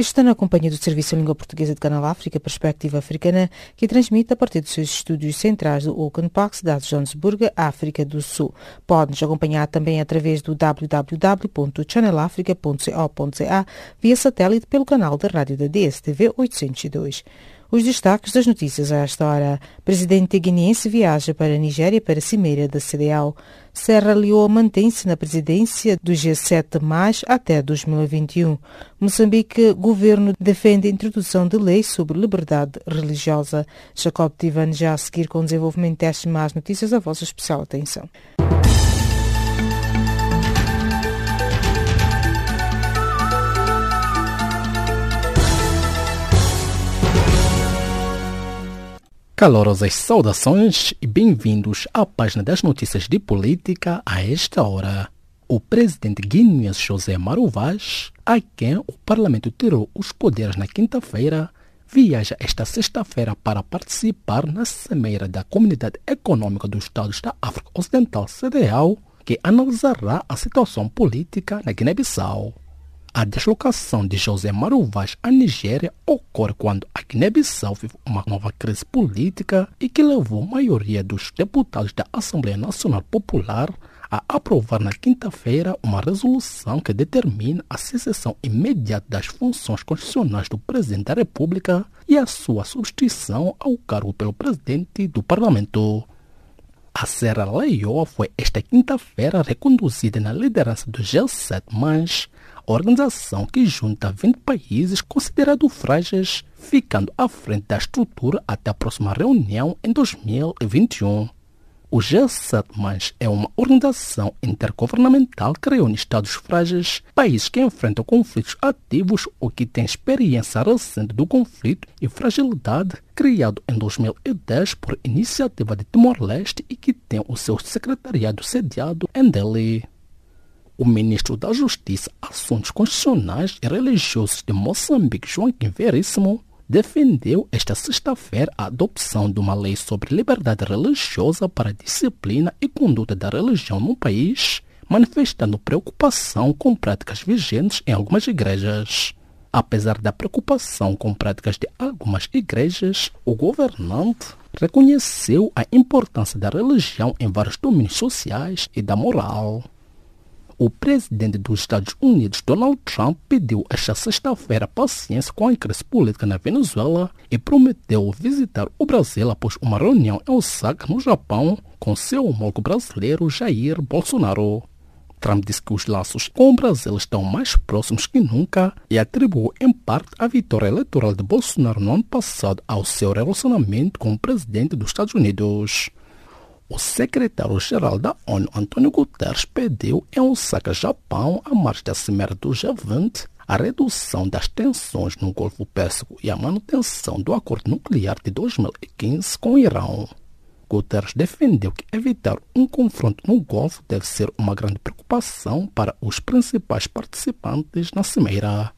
Está na companhia do Serviço de Língua Portuguesa de Canal África, Perspectiva Africana, que transmite a partir dos seus estúdios centrais do Open Park, cidade de Johannesburg, África do Sul. Pode-nos acompanhar também através do www.channelafrica.co.za via satélite pelo canal da rádio da DSTV 802. Os destaques das notícias a esta hora. Presidente guineense viaja para a Nigéria para a cimeira da CDAO. Serra Leoa mantém-se na presidência do G7 mais até 2021. Moçambique, governo defende a introdução de lei sobre liberdade religiosa. Jacob Tivan já a seguir com o desenvolvimento destas mais notícias a vossa especial atenção. Calorosas saudações e bem-vindos à página das notícias de política a esta hora. O presidente guineense José Maru Vaz, a quem o parlamento tirou os poderes na quinta-feira, viaja esta sexta-feira para participar na cimeira da Comunidade Econômica dos Estados da África Ocidental, CDAO, que analisará a situação política na Guiné-Bissau. A deslocação de José Maru Vaz à Nigéria ocorre quando a Guiné-Bissau vive uma nova crise política e que levou a maioria dos deputados da Assembleia Nacional Popular a aprovar na quinta-feira uma resolução que determina a cessação imediata das funções constitucionais do Presidente da República e a sua substituição ao cargo pelo Presidente do Parlamento. A Serra Leoa foi esta quinta-feira reconduzida na liderança do G7, mas organização que junta 20 países considerados frágeis, ficando à frente da estrutura até a próxima reunião em 2021. O G7 é uma organização intergovernamental que reúne estados frágeis, países que enfrentam conflitos ativos ou que têm experiência recente do conflito e fragilidade, criado em 2010 por iniciativa de Timor-Leste e que tem o seu secretariado sediado em Delhi o ministro da Justiça, Assuntos Constitucionais e Religiosos de Moçambique, Joaquim Veríssimo, defendeu esta sexta-feira a adopção de uma lei sobre liberdade religiosa para disciplina e conduta da religião no país, manifestando preocupação com práticas vigentes em algumas igrejas. Apesar da preocupação com práticas de algumas igrejas, o governante reconheceu a importância da religião em vários domínios sociais e da moral. O presidente dos Estados Unidos, Donald Trump, pediu esta sexta-feira paciência com a crise política na Venezuela e prometeu visitar o Brasil após uma reunião em Osaka, no Japão, com seu homólogo brasileiro Jair Bolsonaro. Trump disse que os laços com o Brasil estão mais próximos que nunca e atribuiu em parte a vitória eleitoral de Bolsonaro no ano passado ao seu relacionamento com o presidente dos Estados Unidos. O secretário-geral da ONU, Antônio Guterres, pediu em Osaka, Japão, a marcha da Cimeira do G20, a redução das tensões no Golfo Pérsico e a manutenção do acordo nuclear de 2015 com o Irão. Guterres defendeu que evitar um confronto no Golfo deve ser uma grande preocupação para os principais participantes na cimeira.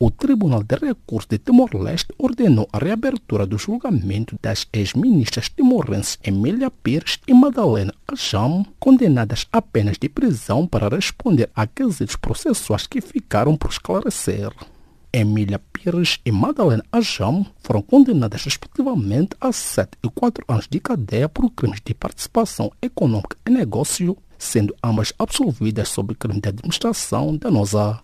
O Tribunal de Recursos de Timor-Leste ordenou a reabertura do julgamento das ex-ministras timorenses Emília Pires e Madalena Ajam, condenadas a penas de prisão para responder a quesitos processuais que ficaram por esclarecer. Emília Pires e Madalena Ajam foram condenadas respectivamente a 7 e 4 anos de cadeia por crimes de participação econômica em negócio, sendo ambas absolvidas sob crime de administração danosa.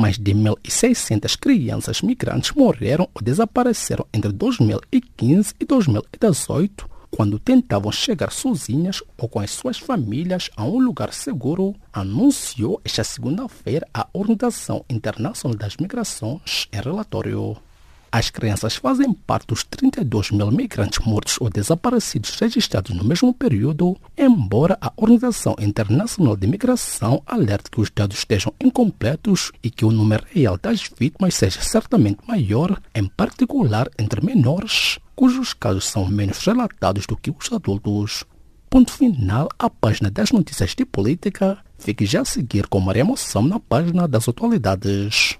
Mais de 1.600 crianças migrantes morreram ou desapareceram entre 2015 e 2018 quando tentavam chegar sozinhas ou com as suas famílias a um lugar seguro, anunciou esta segunda-feira a Organização Internacional das Migrações em relatório. As crianças fazem parte dos 32 mil migrantes mortos ou desaparecidos registrados no mesmo período, embora a Organização Internacional de Migração alerte que os dados estejam incompletos e que o número real das vítimas seja certamente maior, em particular entre menores, cujos casos são menos relatados do que os adultos. Ponto final à página das notícias de política. Fique já a seguir com Maria Moção na página das atualidades.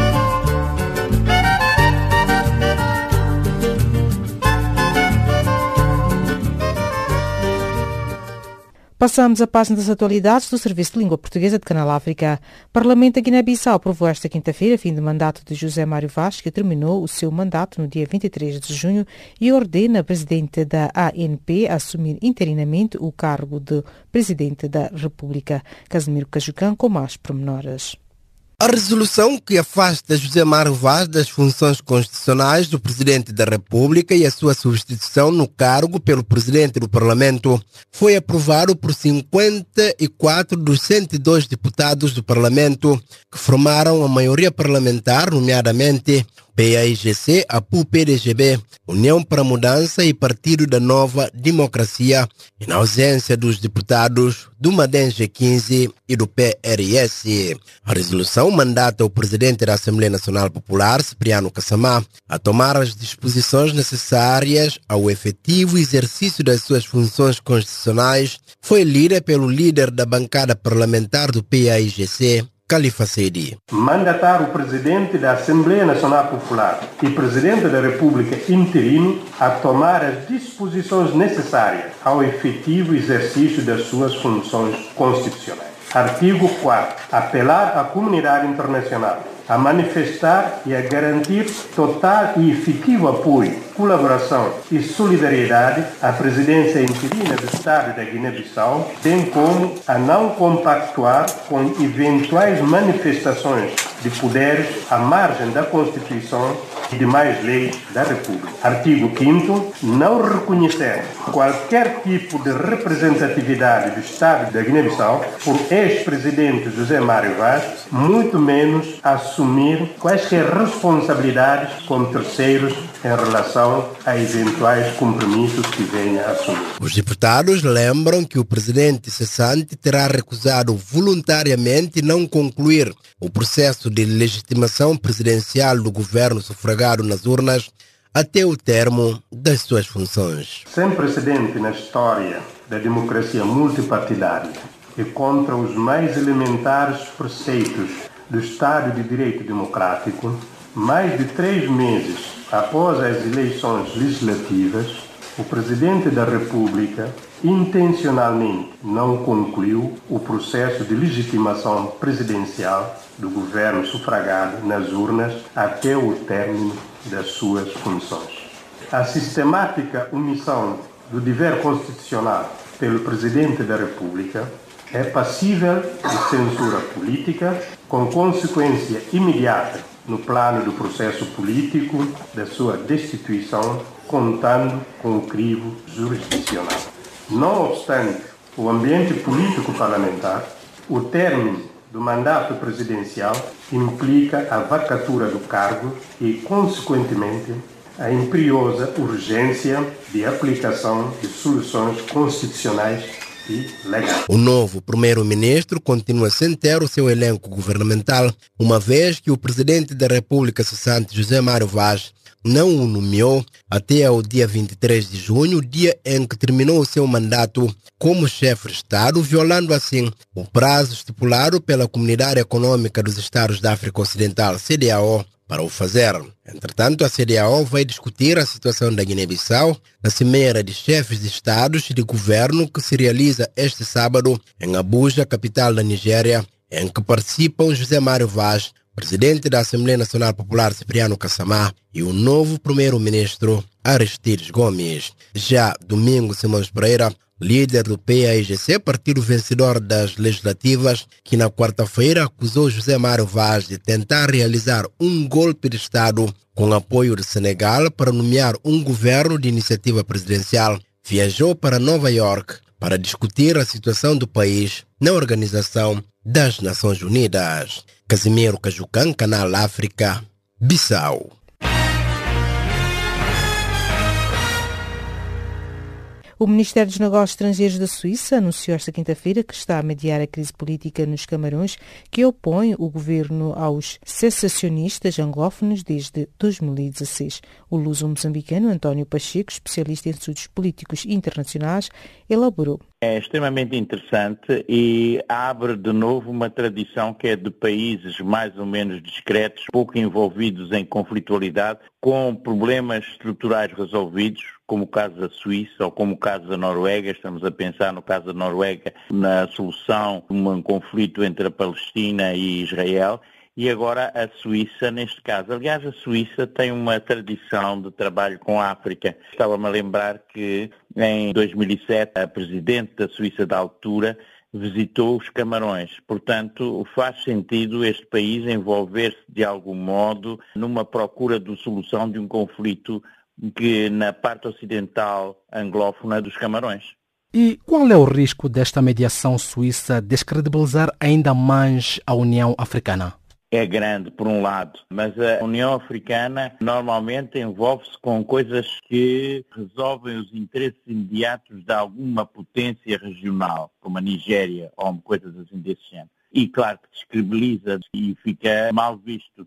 Passamos a página das atualidades do Serviço de Língua Portuguesa de Canal África. Parlamento da Guiné-Bissau aprovou esta quinta-feira fim de mandato de José Mário Vaz, que terminou o seu mandato no dia 23 de junho e ordena a presidente da ANP assumir interinamente o cargo de presidente da República. Casimiro Cajucan com mais pormenores. A resolução que afasta José Mário Vaz das funções constitucionais do Presidente da República e a sua substituição no cargo pelo Presidente do Parlamento foi aprovado por 54 dos 102 deputados do Parlamento que formaram a maioria parlamentar, nomeadamente PAIGC, APU-PDGB, União para a Mudança e Partido da Nova Democracia, e na ausência dos deputados do MADEN G15 e do PRS. A resolução mandata o presidente da Assembleia Nacional Popular, Cipriano Kassamá, a tomar as disposições necessárias ao efetivo exercício das suas funções constitucionais. Foi lida pelo líder da bancada parlamentar do PAIGC, Seydi. Mandatar o Presidente da Assembleia Nacional Popular e Presidente da República interino a tomar as disposições necessárias ao efetivo exercício das suas funções constitucionais. Artigo 4. Apelar à comunidade internacional a manifestar e a garantir total e efetivo apoio, colaboração e solidariedade à presidência interina do Estado da Guiné-Bissau, bem como a não compactuar com eventuais manifestações de poderes à margem da Constituição e demais leis da República. Artigo 5 Não reconhecer qualquer tipo de representatividade do Estado da Guiné-Bissau por ex-presidente José Mário Vaz, muito menos assumir quaisquer responsabilidades com terceiros em relação a eventuais compromissos que venha a assumir. Os deputados lembram que o presidente cessante terá recusado voluntariamente não concluir o processo de legitimação presidencial do governo sufragado nas urnas até o termo das suas funções. Sem precedente na história da democracia multipartidária e contra os mais elementares preceitos do Estado de Direito Democrático, mais de três meses após as eleições legislativas, o Presidente da República intencionalmente não concluiu o processo de legitimação presidencial do governo sufragado nas urnas até o término das suas funções. A sistemática omissão do dever constitucional pelo Presidente da República é passível de censura política com consequência imediata no plano do processo político da sua destituição, contando com o crivo jurisdicional. Não obstante o ambiente político parlamentar, o término do mandato presidencial implica a vacatura do cargo e, consequentemente, a imperiosa urgência de aplicação de soluções constitucionais e legais. O novo primeiro-ministro continua sem ter o seu elenco governamental, uma vez que o presidente da República cessante José Mário Vaz não o nomeou até ao dia 23 de junho, dia em que terminou o seu mandato como chefe de Estado, violando assim o prazo estipulado pela Comunidade Econômica dos Estados da África Ocidental, CDAO, para o fazer. Entretanto, a CDAO vai discutir a situação da Guiné-Bissau na Cimeira de Chefes de Estados e de Governo que se realiza este sábado em Abuja, capital da Nigéria, em que participam José Mário Vaz, presidente da Assembleia Nacional Popular Cipriano Kassamá e o novo primeiro-ministro Aristides Gomes. Já domingo, Simões Pereira, líder do PAIGC, partido vencedor das legislativas, que na quarta-feira acusou José Mário Vaz de tentar realizar um golpe de Estado com apoio do Senegal para nomear um governo de iniciativa presidencial, viajou para Nova York para discutir a situação do país na Organização das Nações Unidas. Casimiro Cajucan, Canal África, Bissau. O Ministério dos Negócios Estrangeiros da Suíça anunciou esta quinta-feira que está a mediar a crise política nos Camarões, que opõe o governo aos cessacionistas anglófonos desde 2016. O luso-moçambicano António Pacheco, especialista em estudos políticos internacionais, elaborou. É extremamente interessante e abre de novo uma tradição que é de países mais ou menos discretos, pouco envolvidos em conflitualidade, com problemas estruturais resolvidos, como o caso da Suíça ou como o caso da Noruega. Estamos a pensar no caso da Noruega na solução de um conflito entre a Palestina e Israel e agora a Suíça neste caso. Aliás, a Suíça tem uma tradição de trabalho com a África. Estava-me a lembrar que em 2007 a presidente da Suíça da altura visitou os Camarões. Portanto, faz sentido este país envolver-se de algum modo numa procura de solução de um conflito que na parte ocidental anglófona dos Camarões. E qual é o risco desta mediação suíça descredibilizar ainda mais a União Africana? é grande, por um lado, mas a União Africana normalmente envolve-se com coisas que resolvem os interesses imediatos de alguma potência regional, como a Nigéria ou coisas assim desse género. E claro que descredibiliza e fica mal visto.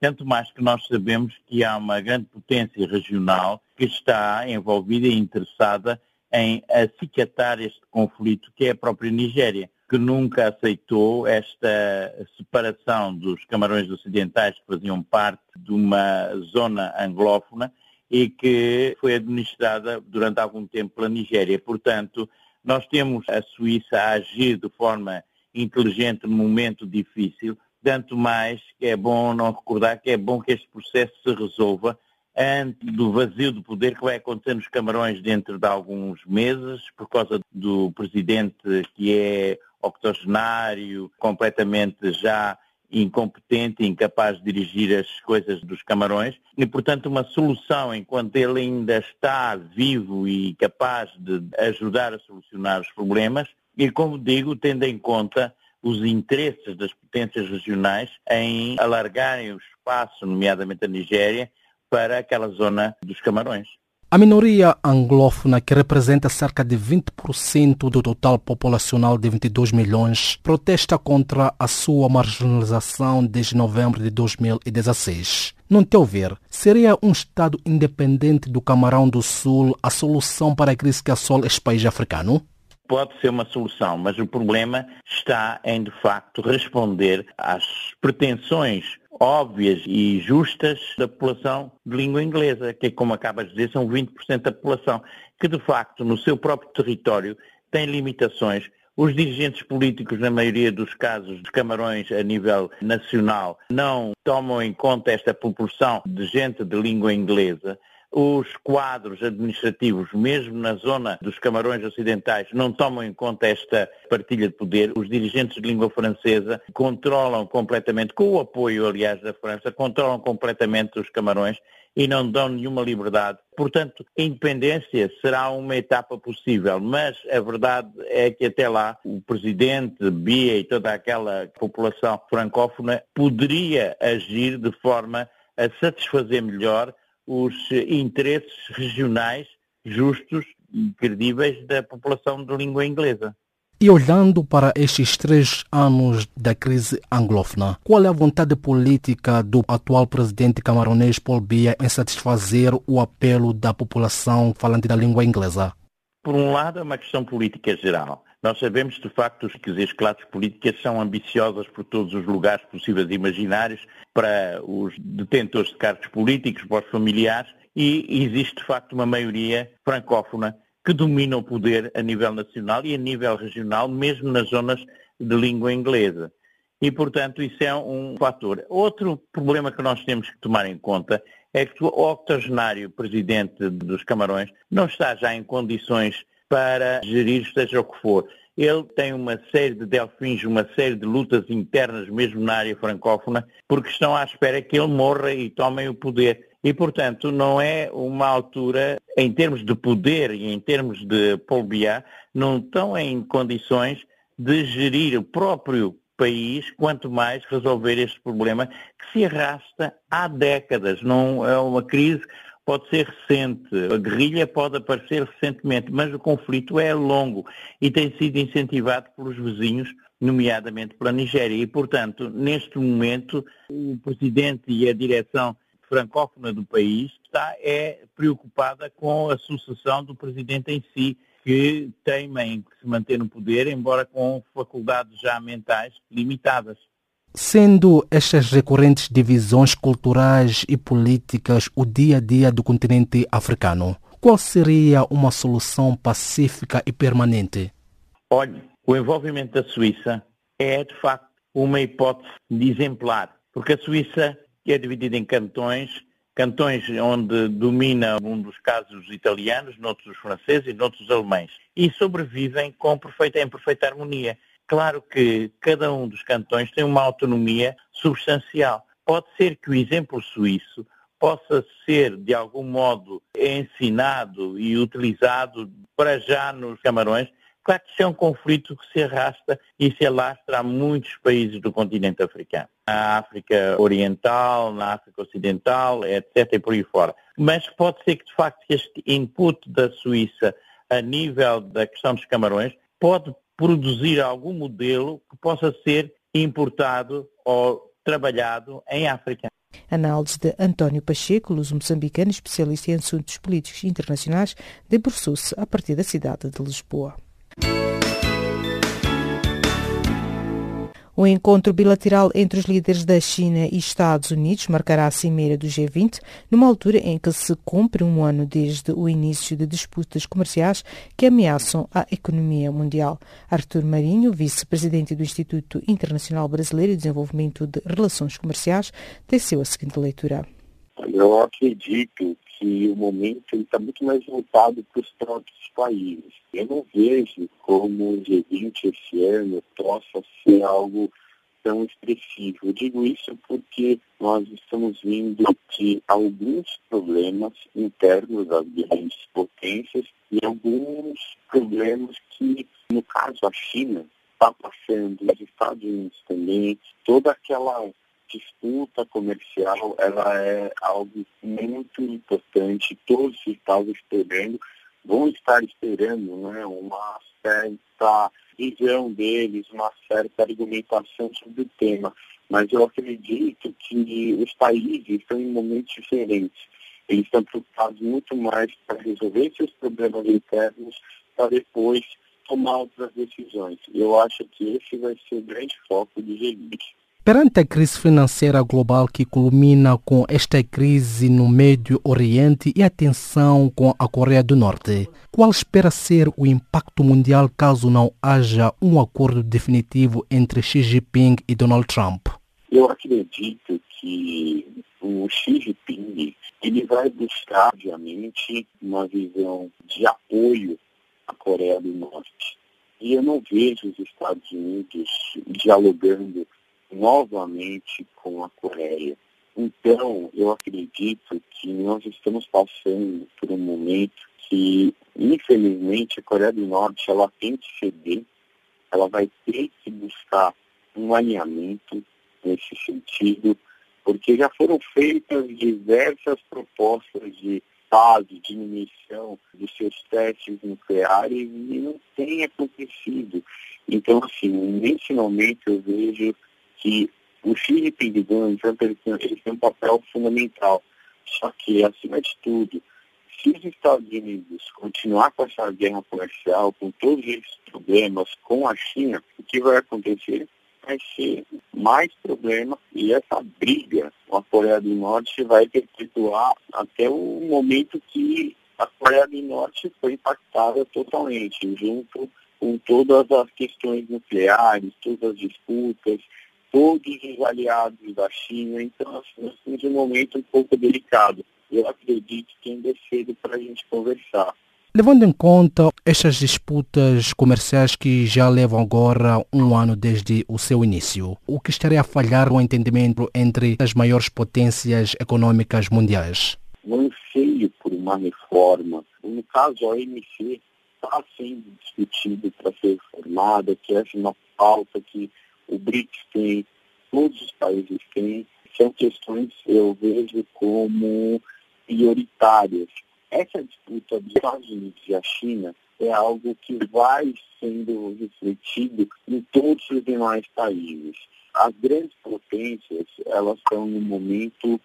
Tanto mais que nós sabemos que há uma grande potência regional que está envolvida e interessada em acicatar este conflito, que é a própria Nigéria que nunca aceitou esta separação dos Camarões Ocidentais que faziam parte de uma zona anglófona e que foi administrada durante algum tempo pela Nigéria. Portanto, nós temos a Suíça a agir de forma inteligente num momento difícil, tanto mais que é bom não recordar que é bom que este processo se resolva antes do vazio de poder que vai acontecer nos Camarões dentro de alguns meses, por causa do presidente que é octogenário, completamente já incompetente, incapaz de dirigir as coisas dos Camarões. E, portanto, uma solução enquanto ele ainda está vivo e capaz de ajudar a solucionar os problemas. E, como digo, tendo em conta os interesses das potências regionais em alargarem o espaço, nomeadamente a Nigéria, para aquela zona dos Camarões. A minoria anglófona, que representa cerca de 20% do total populacional de 22 milhões, protesta contra a sua marginalização desde novembro de 2016. Não te ouvir, seria um Estado independente do Camarão do Sul a solução para a crise que assola este país africano? Pode ser uma solução, mas o problema está em, de facto, responder às pretensões óbvias e justas da população de língua inglesa, que, como acabas de dizer, são 20% da população, que, de facto, no seu próprio território tem limitações. Os dirigentes políticos, na maioria dos casos, dos Camarões a nível nacional, não tomam em conta esta proporção de gente de língua inglesa os quadros administrativos, mesmo na zona dos Camarões Ocidentais, não tomam em conta esta partilha de poder. Os dirigentes de língua francesa controlam completamente, com o apoio, aliás, da França, controlam completamente os Camarões e não dão nenhuma liberdade. Portanto, a independência será uma etapa possível, mas a verdade é que até lá o presidente Bia e toda aquela população francófona poderia agir de forma a satisfazer melhor os interesses regionais justos e credíveis da população de língua inglesa. E olhando para estes três anos da crise anglófona, qual é a vontade política do atual presidente camaronês Paul Biya em satisfazer o apelo da população falante da língua inglesa? Por um lado, é uma questão política geral. Nós sabemos, de facto, que as classes políticas são ambiciosas por todos os lugares possíveis e imaginários para os detentores de cargos políticos, para os familiares, e existe, de facto, uma maioria francófona que domina o poder a nível nacional e a nível regional, mesmo nas zonas de língua inglesa. E, portanto, isso é um fator. Outro problema que nós temos que tomar em conta é que o octogenário presidente dos Camarões não está já em condições para gerir seja o que for. Ele tem uma série de delfins, uma série de lutas internas, mesmo na área francófona, porque estão à espera que ele morra e tomem o poder. E, portanto, não é uma altura, em termos de poder e em termos de polbiar, não estão em condições de gerir o próprio país, quanto mais resolver este problema que se arrasta há décadas. Não é uma crise pode ser recente, a guerrilha pode aparecer recentemente, mas o conflito é longo e tem sido incentivado pelos vizinhos, nomeadamente pela Nigéria. E, portanto, neste momento, o presidente e a direção francófona do país está é preocupada com a sucessão do presidente em si, que teima em se manter no poder, embora com faculdades já mentais limitadas. Sendo estas recorrentes divisões culturais e políticas o dia a dia do continente africano, qual seria uma solução pacífica e permanente? Olhe, o envolvimento da Suíça é de facto uma hipótese de exemplar, porque a Suíça é dividida em cantões, cantões onde domina um dos casos italianos, noutros os franceses e noutros os alemães, e sobrevivem com perfeita, em perfeita harmonia. Claro que cada um dos cantões tem uma autonomia substancial. Pode ser que o exemplo suíço possa ser, de algum modo, ensinado e utilizado para já nos Camarões. Claro que isso é um conflito que se arrasta e se alastra a muitos países do continente africano. Na África Oriental, na África Ocidental, etc. e por aí fora. Mas pode ser que, de facto, este input da Suíça a nível da questão dos Camarões pode produzir algum modelo que possa ser importado ou trabalhado em África. Análise de António Pacheco, luso-moçambicano, especialista em assuntos políticos internacionais, debruçou-se a partir da cidade de Lisboa. O encontro bilateral entre os líderes da China e Estados Unidos marcará a cimeira do G20, numa altura em que se cumpre um ano desde o início de disputas comerciais que ameaçam a economia mundial. Artur Marinho, vice-presidente do Instituto Internacional Brasileiro de Desenvolvimento de Relações Comerciais, teceu a seguinte leitura. Eu acredito que o momento está muito mais voltado para os próprios países. Eu não vejo como o G20 esse ano possa ser algo tão expressivo. Eu digo isso porque nós estamos vindo de alguns problemas internos das grandes potências e alguns problemas que, no caso, a China está passando, os Estados Unidos também, toda aquela disputa comercial ela é algo muito importante. Todos os estados esperando, vão estar esperando né, uma certa visão deles, uma certa argumentação sobre o tema. Mas eu acredito que os países estão em momentos diferentes. Eles estão preocupados muito mais para resolver seus problemas internos para depois tomar outras decisões. Eu acho que esse vai ser o grande foco do G20. Perante a crise financeira global que culmina com esta crise no Médio Oriente e a tensão com a Coreia do Norte, qual espera ser o impacto mundial caso não haja um acordo definitivo entre Xi Jinping e Donald Trump? Eu acredito que o Xi Jinping ele vai buscar, obviamente, uma visão de apoio à Coreia do Norte. E eu não vejo os Estados Unidos dialogando novamente com a Coreia. Então, eu acredito que nós estamos passando por um momento que, infelizmente, a Coreia do Norte ela tem que ceder, ela vai ter que buscar um alinhamento nesse sentido, porque já foram feitas diversas propostas de paz, de diminuição dos seus testes nucleares e não tem acontecido. Então, assim, nesse momento eu vejo que o o Donald Trump eles têm, eles têm um papel fundamental. Só que, acima de tudo, se os Estados Unidos continuar com essa guerra comercial, com todos esses problemas com a China, o que vai acontecer vai ser mais problema e essa briga com a Coreia do Norte vai perpetuar até o momento que a Coreia do Norte foi impactada totalmente, junto com todas as questões nucleares, todas as disputas, todos os aliados da China. Então, assim, nós temos um momento um pouco delicado. Eu acredito que ainda é cedo para a gente conversar. Levando em conta estas disputas comerciais que já levam agora um ano desde o seu início, o que estaria a falhar no entendimento entre as maiores potências econômicas mundiais? Um anseio por uma reforma. No caso, a OMC está sendo discutido para ser reformada, que é uma pauta que o BRICS tem, todos os países têm, são questões eu vejo como prioritárias. Essa disputa dos Estados Unidos e a China é algo que vai sendo refletido em todos os demais países. As grandes potências, elas estão num momento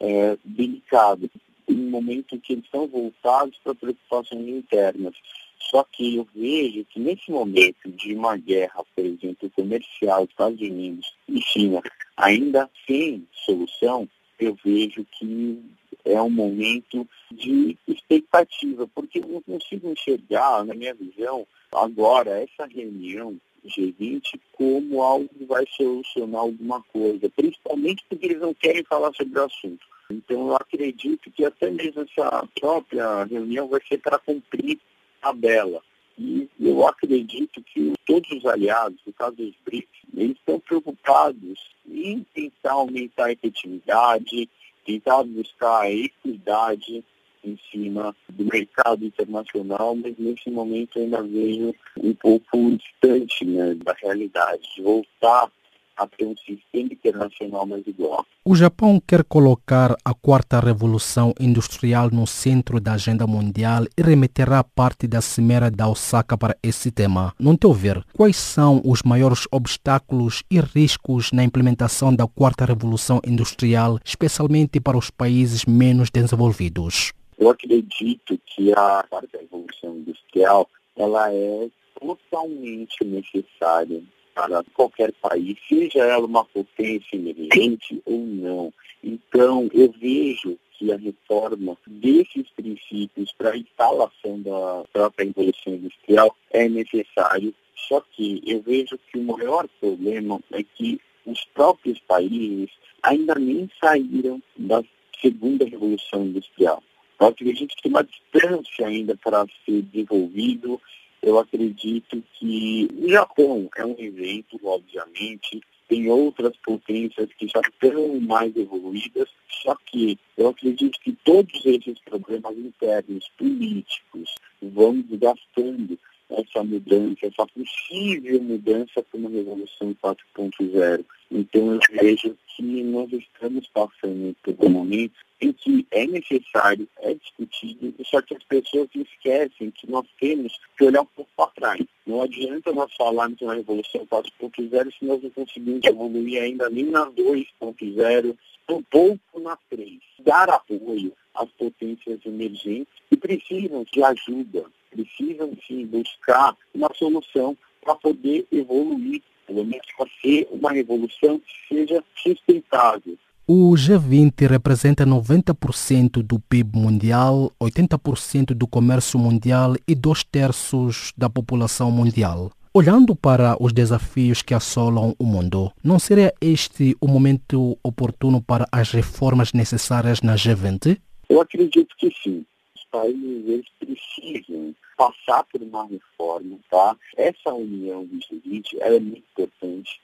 é, delicado, em um momento que eles estão voltados para preocupações internas. Só que eu vejo que nesse momento de uma guerra, por exemplo, comercial Estados Unidos e China, ainda sem solução, eu vejo que é um momento de expectativa, porque eu não consigo enxergar, na minha visão, agora essa reunião G20 como algo que vai solucionar alguma coisa, principalmente porque eles não querem falar sobre o assunto. Então eu acredito que até mesmo essa própria reunião vai ser para cumprir tabela. E eu acredito que todos os aliados, no caso dos BRICS, eles estão preocupados em tentar aumentar a efetividade, tentar buscar a equidade em cima do mercado internacional, mas nesse momento ainda vejo um pouco distante né, da realidade, de voltar a ter um sistema internacional mais igual. O Japão quer colocar a quarta revolução industrial no centro da agenda mundial e remeterá parte da cimeira da Osaka para esse tema. Não te ver, quais são os maiores obstáculos e riscos na implementação da quarta revolução industrial, especialmente para os países menos desenvolvidos? Eu acredito que a quarta revolução industrial ela é totalmente necessária para qualquer país, seja ela uma potência emergente ou não. Então, eu vejo que a reforma desses princípios para a instalação da própria revolução industrial é necessário, só que eu vejo que o maior problema é que os próprios países ainda nem saíram da segunda revolução industrial. Eu acredito que tem uma distância ainda para ser desenvolvido eu acredito que o Japão é um evento, obviamente, tem outras potências que já estão mais evoluídas, só que eu acredito que todos esses problemas internos políticos vão desgastando essa mudança, essa possível mudança para uma revolução 4.0. Então eu vejo que nós estamos passando por um momento em que é necessário, é discutido, só que as pessoas esquecem que nós temos que olhar um pouco para trás. Não adianta nós falarmos uma revolução 4.0 se nós não conseguimos evoluir ainda nem na 2.0, um pouco na 3. Dar apoio às potências emergentes que precisam de ajuda, precisam sim buscar uma solução para poder evoluir, pelo menos para ser uma revolução que seja sustentável. O G20 representa 90% do PIB mundial, 80% do comércio mundial e dois terços da população mundial. Olhando para os desafios que assolam o mundo, não seria este o momento oportuno para as reformas necessárias na G20? Eu acredito que sim. Países eles precisam passar por uma reforma, tá? Essa união do G20 é muito importante.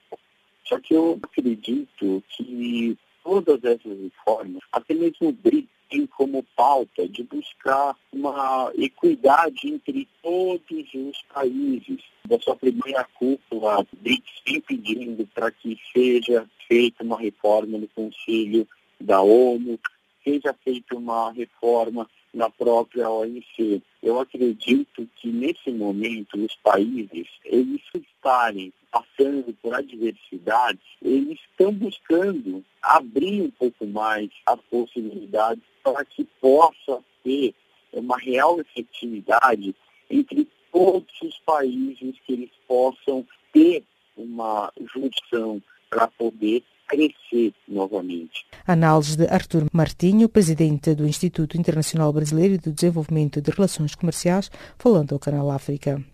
Só que eu acredito que todas essas reformas, até mesmo o BRICS tem como pauta de buscar uma equidade entre todos os países. Da sua primeira cúpula, BRICS vem pedindo para que seja feita uma reforma no Conselho da ONU, seja feita uma reforma na própria OMC. Eu acredito que nesse momento os países, eles estarem passando por adversidades, eles estão buscando abrir um pouco mais as possibilidades para que possa ter uma real efetividade entre todos os países que eles possam ter uma junção para poder crescer novamente. Análise de Artur Martinho, presidente do Instituto Internacional Brasileiro de Desenvolvimento de Relações Comerciais, falando ao Canal África.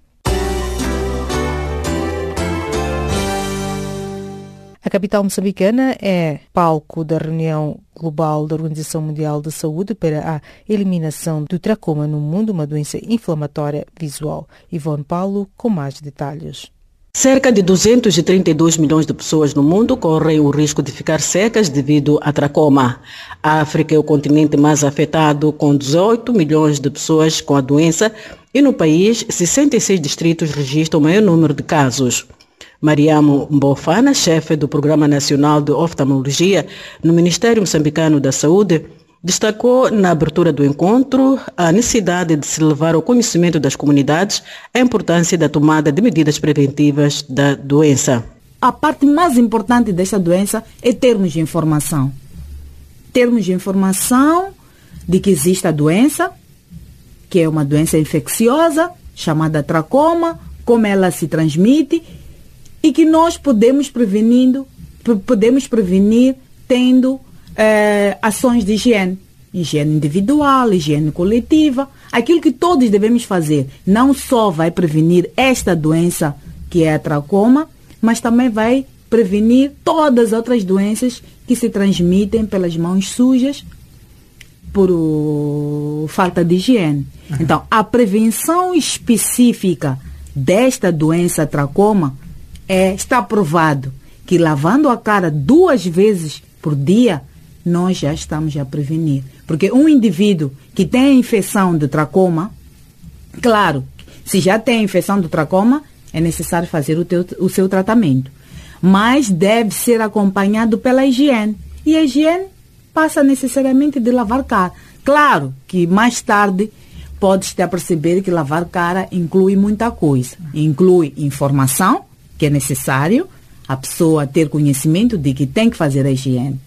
A capital moçambicana é palco da reunião global da Organização Mundial de Saúde para a eliminação do tracoma no mundo, uma doença inflamatória visual. Ivone Paulo com mais detalhes. Cerca de 232 milhões de pessoas no mundo correm o risco de ficar secas devido a tracoma. A África é o continente mais afetado, com 18 milhões de pessoas com a doença e no país, 66 distritos registram o maior número de casos. Mariamo Mbofana, chefe do Programa Nacional de Oftalmologia no Ministério Moçambicano da Saúde, destacou na abertura do encontro a necessidade de se levar ao conhecimento das comunidades a importância da tomada de medidas preventivas da doença. A parte mais importante desta doença é termos de informação. Termos de informação de que existe a doença, que é uma doença infecciosa, chamada tracoma, como ela se transmite e que nós podemos prevenindo, podemos prevenir tendo eh, ações de higiene. Higiene individual, higiene coletiva, aquilo que todos devemos fazer. Não só vai prevenir esta doença que é a tracoma, mas também vai prevenir todas as outras doenças que se transmitem pelas mãos sujas por uh, falta de higiene. Uhum. Então, a prevenção específica desta doença tracoma é, está provado que lavando a cara duas vezes por dia, nós já estamos a prevenir. Porque um indivíduo que tem a infecção de tracoma, claro, se já tem a infecção do tracoma, é necessário fazer o, teu, o seu tratamento. Mas deve ser acompanhado pela higiene. E a higiene passa necessariamente de lavar cara. Claro que mais tarde pode-se perceber que lavar cara inclui muita coisa. Inclui informação, que é necessário, a pessoa ter conhecimento de que tem que fazer a higiene.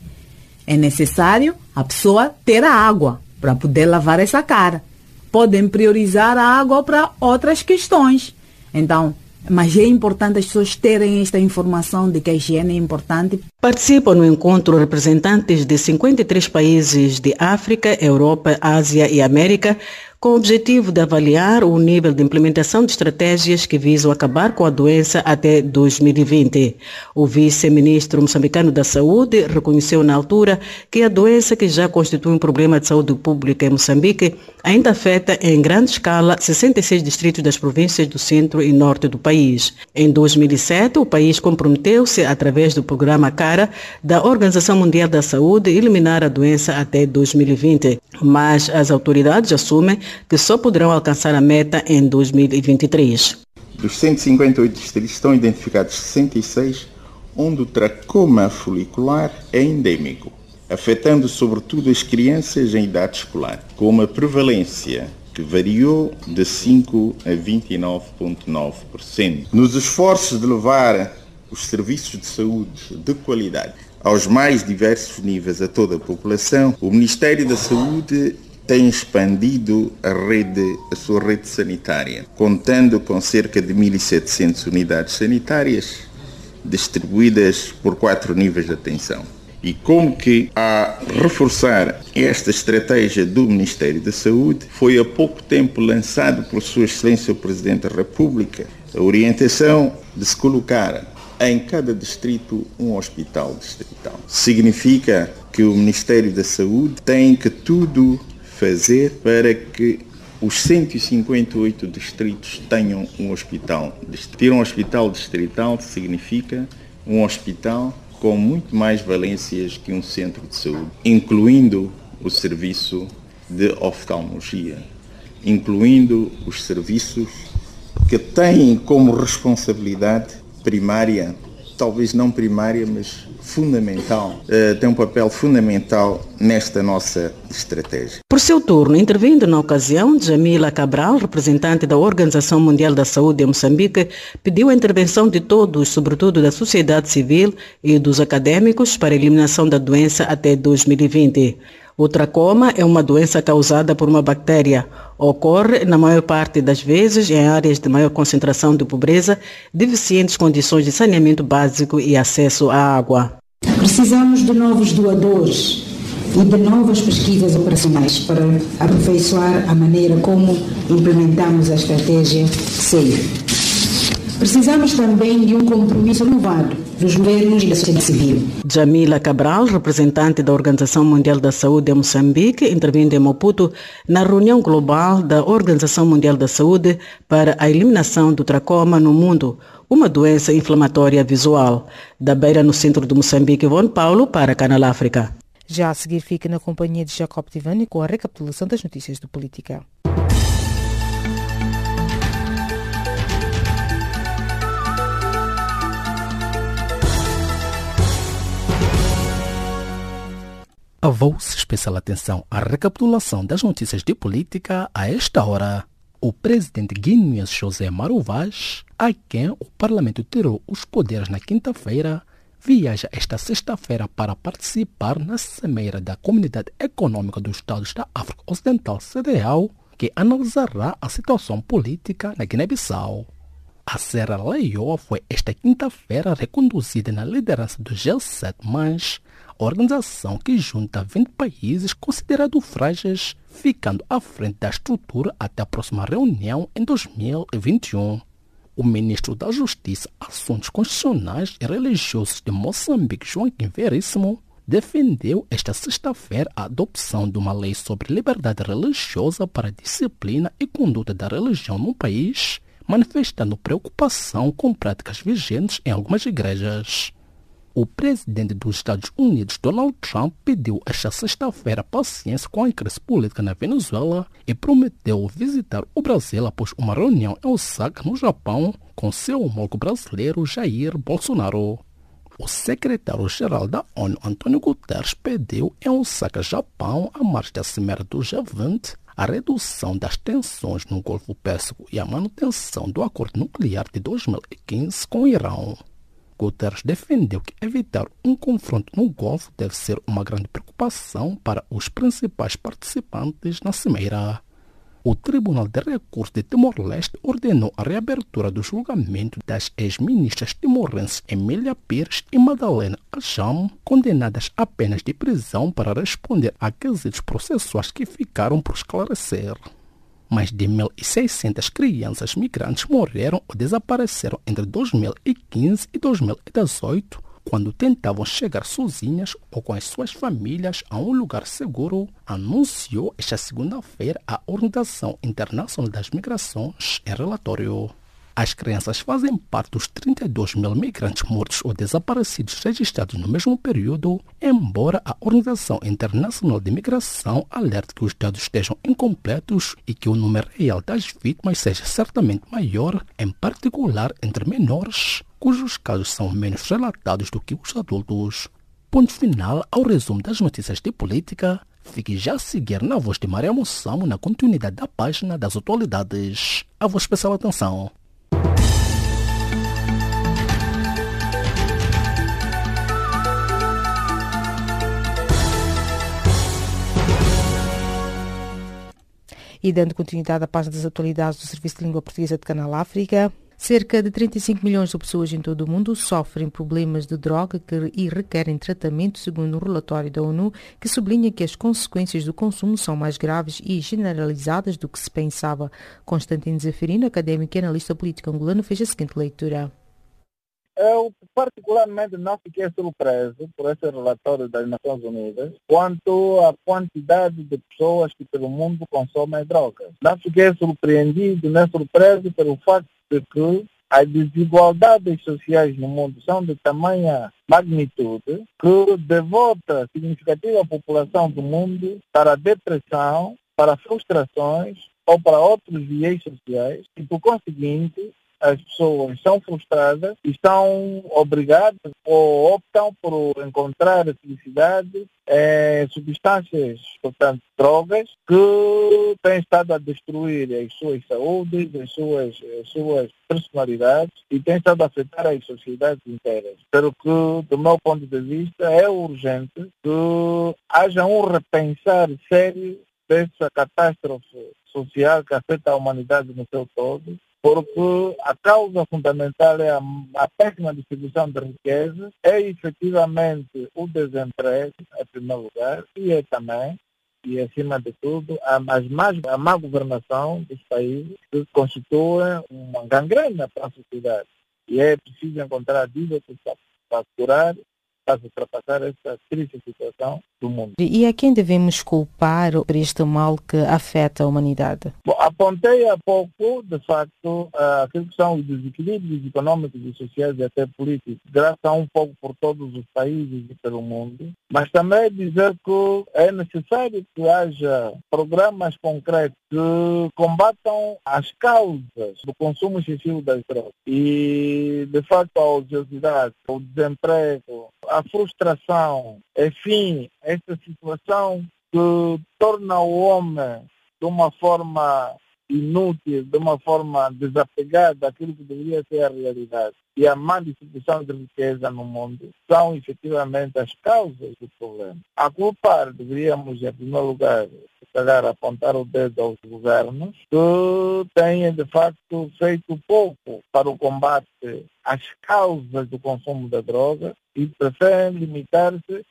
É necessário a pessoa ter a água para poder lavar essa cara. Podem priorizar a água para outras questões. Então, mas é importante as pessoas terem esta informação de que a higiene é importante. Participam no encontro representantes de 53 países de África, Europa, Ásia e América, com o objetivo de avaliar o nível de implementação de estratégias que visam acabar com a doença até 2020. O vice-ministro moçambicano da Saúde reconheceu na altura que a doença, que já constitui um problema de saúde pública em Moçambique, ainda afeta em grande escala 66 distritos das províncias do centro e norte do país. Em 2007, o país comprometeu-se, através do programa CARA da Organização Mundial da Saúde, a eliminar a doença até 2020. Mas as autoridades assumem que só poderão alcançar a meta em 2023. Dos 158 distritos estão identificados 66 onde o tracoma folicular é endêmico, afetando sobretudo as crianças em idade escolar, com uma prevalência que variou de 5 a 29,9%. Nos esforços de levar os serviços de saúde de qualidade aos mais diversos níveis a toda a população, o Ministério da Saúde tem expandido a rede, a sua rede sanitária, contando com cerca de 1.700 unidades sanitárias distribuídas por quatro níveis de atenção. E como que a reforçar esta estratégia do Ministério da Saúde, foi há pouco tempo lançado por Sua Excelência o Presidente da República a orientação de se colocar em cada distrito um hospital distrital. Significa que o Ministério da Saúde tem que tudo fazer para que os 158 distritos tenham um hospital. Ter um hospital distrital significa um hospital com muito mais valências que um centro de saúde, incluindo o serviço de oftalmologia, incluindo os serviços que têm como responsabilidade primária, talvez não primária, mas fundamental, uh, tem um papel fundamental nesta nossa estratégia. Por seu turno, intervindo na ocasião, Jamila Cabral, representante da Organização Mundial da Saúde em Moçambique, pediu a intervenção de todos, sobretudo da sociedade civil e dos acadêmicos, para a eliminação da doença até 2020. O tracoma é uma doença causada por uma bactéria. Ocorre, na maior parte das vezes, em áreas de maior concentração de pobreza, deficientes condições de saneamento básico e acesso à água. Precisamos de novos doadores e de novas pesquisas operacionais para aperfeiçoar a maneira como implementamos a estratégia SAFE. Precisamos também de um compromisso renovado dos governos e da sociedade civil. Jamila Cabral, representante da Organização Mundial da Saúde em Moçambique, intervindo em Maputo na reunião global da Organização Mundial da Saúde para a eliminação do tracoma no mundo, uma doença inflamatória visual. Da Beira, no centro de Moçambique, Von Paulo, para Canal África. Já a seguir fica na companhia de Jacob Tivani com a recapitulação das notícias do Política. Avou-se especial atenção à recapitulação das notícias de política a esta hora. O presidente guineense José Maru Vaz, a quem o parlamento tirou os poderes na quinta-feira, viaja esta sexta-feira para participar na cimeira da Comunidade Econômica dos Estados da África Ocidental, CDAO, que analisará a situação política na Guiné-Bissau. A Serra Leoa foi esta quinta-feira reconduzida na liderança do G7+, organização que junta 20 países considerados frágeis, ficando à frente da estrutura até a próxima reunião em 2021. O ministro da Justiça, Assuntos Constitucionais e Religiosos de Moçambique, Joaquim Veríssimo, defendeu esta sexta-feira a adopção de uma lei sobre liberdade religiosa para a disciplina e conduta da religião no país, manifestando preocupação com práticas vigentes em algumas igrejas. O presidente dos Estados Unidos, Donald Trump, pediu esta sexta-feira paciência com a crise política na Venezuela e prometeu visitar o Brasil após uma reunião em Osaka, no Japão, com seu homólogo brasileiro Jair Bolsonaro. O secretário-geral da ONU, Antônio Guterres, pediu em Osaka, Japão, a marcha da Cimeira do G20, a redução das tensões no Golfo Pérsico e a manutenção do acordo nuclear de 2015 com o Irão. Guterres defendeu que evitar um confronto no Golfo deve ser uma grande preocupação para os principais participantes na cimeira. O Tribunal de Recursos de Timor-Leste ordenou a reabertura do julgamento das ex-ministras timorenses Emília Pires e Madalena Ajam, condenadas a penas de prisão para responder a quesitos processuais que ficaram por esclarecer. Mais de 1.600 crianças migrantes morreram ou desapareceram entre 2015 e 2018 quando tentavam chegar sozinhas ou com as suas famílias a um lugar seguro, anunciou esta segunda-feira a Organização Internacional das Migrações em relatório. As crianças fazem parte dos 32 mil migrantes mortos ou desaparecidos registrados no mesmo período, embora a Organização Internacional de Migração alerte que os dados estejam incompletos e que o número real das vítimas seja certamente maior, em particular entre menores, cujos casos são menos relatados do que os adultos. Ponto final ao resumo das notícias de política. Fique já a seguir na voz de Maria Moçamo na continuidade da página das atualidades. A vossa especial atenção. E dando continuidade à página das atualidades do Serviço de Língua Portuguesa de Canal África, Cerca de 35 milhões de pessoas em todo o mundo sofrem problemas de droga e requerem tratamento, segundo um relatório da ONU que sublinha que as consequências do consumo são mais graves e generalizadas do que se pensava. Constantino Zeferino, académico e analista político angolano, fez a seguinte leitura. Eu particularmente não fiquei surpreso por esse relatório das Nações Unidas quanto à quantidade de pessoas que pelo mundo consomem drogas. Não fiquei surpreendido nem surpreso pelo fato de que as desigualdades sociais no mundo são de tamanha magnitude que devota significativa população do mundo para a depressão, para frustrações ou para outros viés sociais e, por conseguinte, as pessoas são frustradas e estão obrigadas ou optam por encontrar a felicidade em substâncias, portanto, drogas, que têm estado a destruir as suas saúdes, as suas, as suas personalidades e têm estado a afetar as sociedades inteiras. Pelo que, do meu ponto de vista, é urgente que haja um repensar sério dessa catástrofe social que afeta a humanidade no seu todo porque a causa fundamental é a, a péssima distribuição de riqueza, é efetivamente o desemprego, em primeiro lugar, e é também, e acima de tudo, a, as más, a má governação dos países que constituem uma gangrena para a sociedade. E é preciso encontrar dívida para curar para ultrapassar essa triste situação do mundo. E a quem devemos culpar por este mal que afeta a humanidade? Bom, apontei há pouco, de facto, aquilo que são os desequilíbrios econômicos e sociais e até políticos, graçam um pouco por todos os países e pelo mundo, mas também dizer que é necessário que haja programas concretos que combatam as causas do consumo excessivo das drogas. E, de facto, a ociosidade, o desemprego, a frustração, enfim, esta situação que torna o homem de uma forma inútil, de uma forma desapegada daquilo que deveria ser a realidade e a má distribuição de riqueza no mundo são efetivamente as causas do problema. A culpar deveríamos, em primeiro lugar, calhar apontar o dedo aos governos que têm de facto feito pouco para o combate às causas do consumo da droga e preferem limitar-se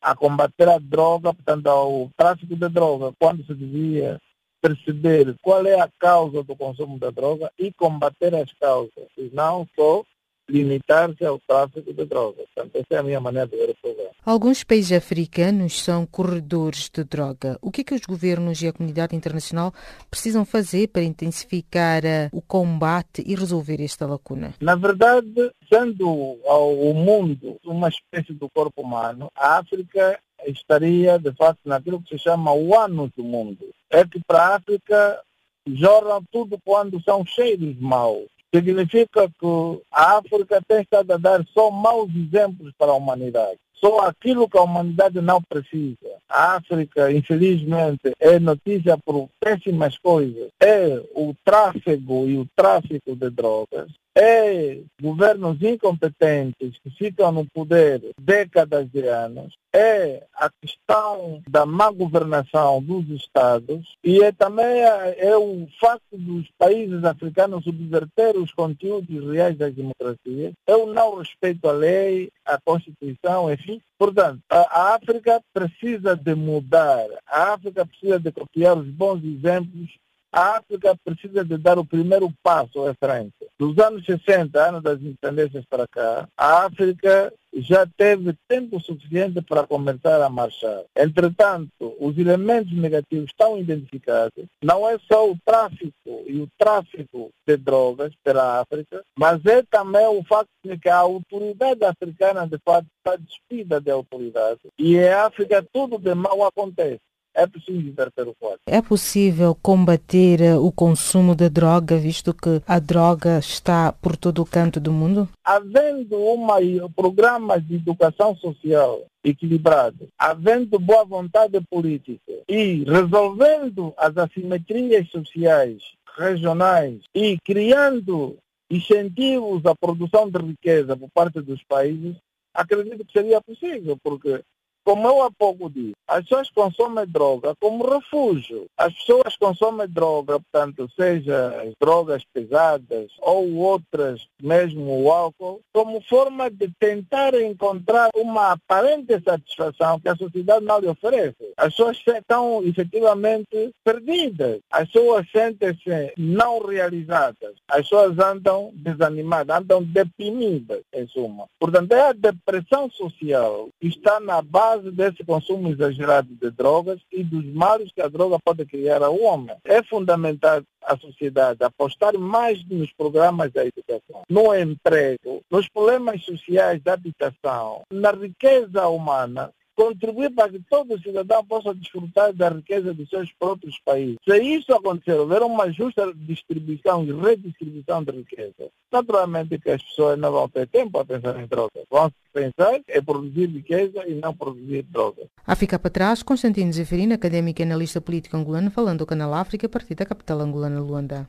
a combater a droga, portanto, ao tráfico de droga, quando se devia perceber qual é a causa do consumo da droga e combater as causas, e não só limitar-se ao tráfico de drogas. Portanto, essa é a minha maneira de ver o problema. Alguns países africanos são corredores de droga. O que é que os governos e a comunidade internacional precisam fazer para intensificar eh, o combate e resolver esta lacuna? Na verdade, sendo o mundo uma espécie do corpo humano, a África estaria, de facto, naquilo que se chama o ano do mundo. É que para a África jorram tudo quando são cheiros maus significa que a África tem estado a dar só maus exemplos para a humanidade. Só aquilo que a humanidade não precisa. A África, infelizmente, é notícia por péssimas coisas. É o tráfego e o tráfico de drogas. É governos incompetentes que ficam no poder décadas de anos é a questão da má governação dos Estados e é também é o facto dos países africanos subverter os conteúdos reais das democracias, é o não respeito à lei, à Constituição, enfim. Portanto, a, a África precisa de mudar, a África precisa de copiar os bons exemplos a África precisa de dar o primeiro passo à frente. Dos anos 60, anos das independências para cá, a África já teve tempo suficiente para começar a marchar. Entretanto, os elementos negativos estão identificados. Não é só o tráfico e o tráfico de drogas pela África, mas é também o facto de que a autoridade africana, de fato, está despida de autoridade. E em África tudo de mal acontece é preciso inverter o quadro. É possível combater eh, o consumo de droga, visto que a droga está por todo o canto do mundo? Havendo uma, programa de educação social equilibrado, havendo boa vontade política e resolvendo as assimetrias sociais regionais e criando incentivos à produção de riqueza por parte dos países, acredito que seria possível, porque como eu há pouco disse, as pessoas consomem droga como refúgio. As pessoas consomem droga, portanto, seja as drogas pesadas ou outras, mesmo o álcool, como forma de tentar encontrar uma aparente satisfação que a sociedade não lhe oferece. As pessoas estão efetivamente perdidas. As pessoas sentem-se não realizadas. As pessoas andam desanimadas, andam deprimidas, em suma. Portanto, é a depressão social que está na base base desse consumo exagerado de drogas e dos males que a droga pode criar ao homem. É fundamental a sociedade apostar mais nos programas da educação, no emprego, nos problemas sociais da habitação, na riqueza humana contribuir para que todo cidadão possa desfrutar da riqueza dos seus próprios países. Se isso acontecer, houver uma justa distribuição e redistribuição de riqueza, naturalmente que as pessoas não vão ter tempo a pensar em drogas. Vão pensar em produzir riqueza e não produzir drogas. A ficar para trás, Constantino Zeferino, académico e analista político angolano, falando do Canal África a partir da capital angolana, Luanda.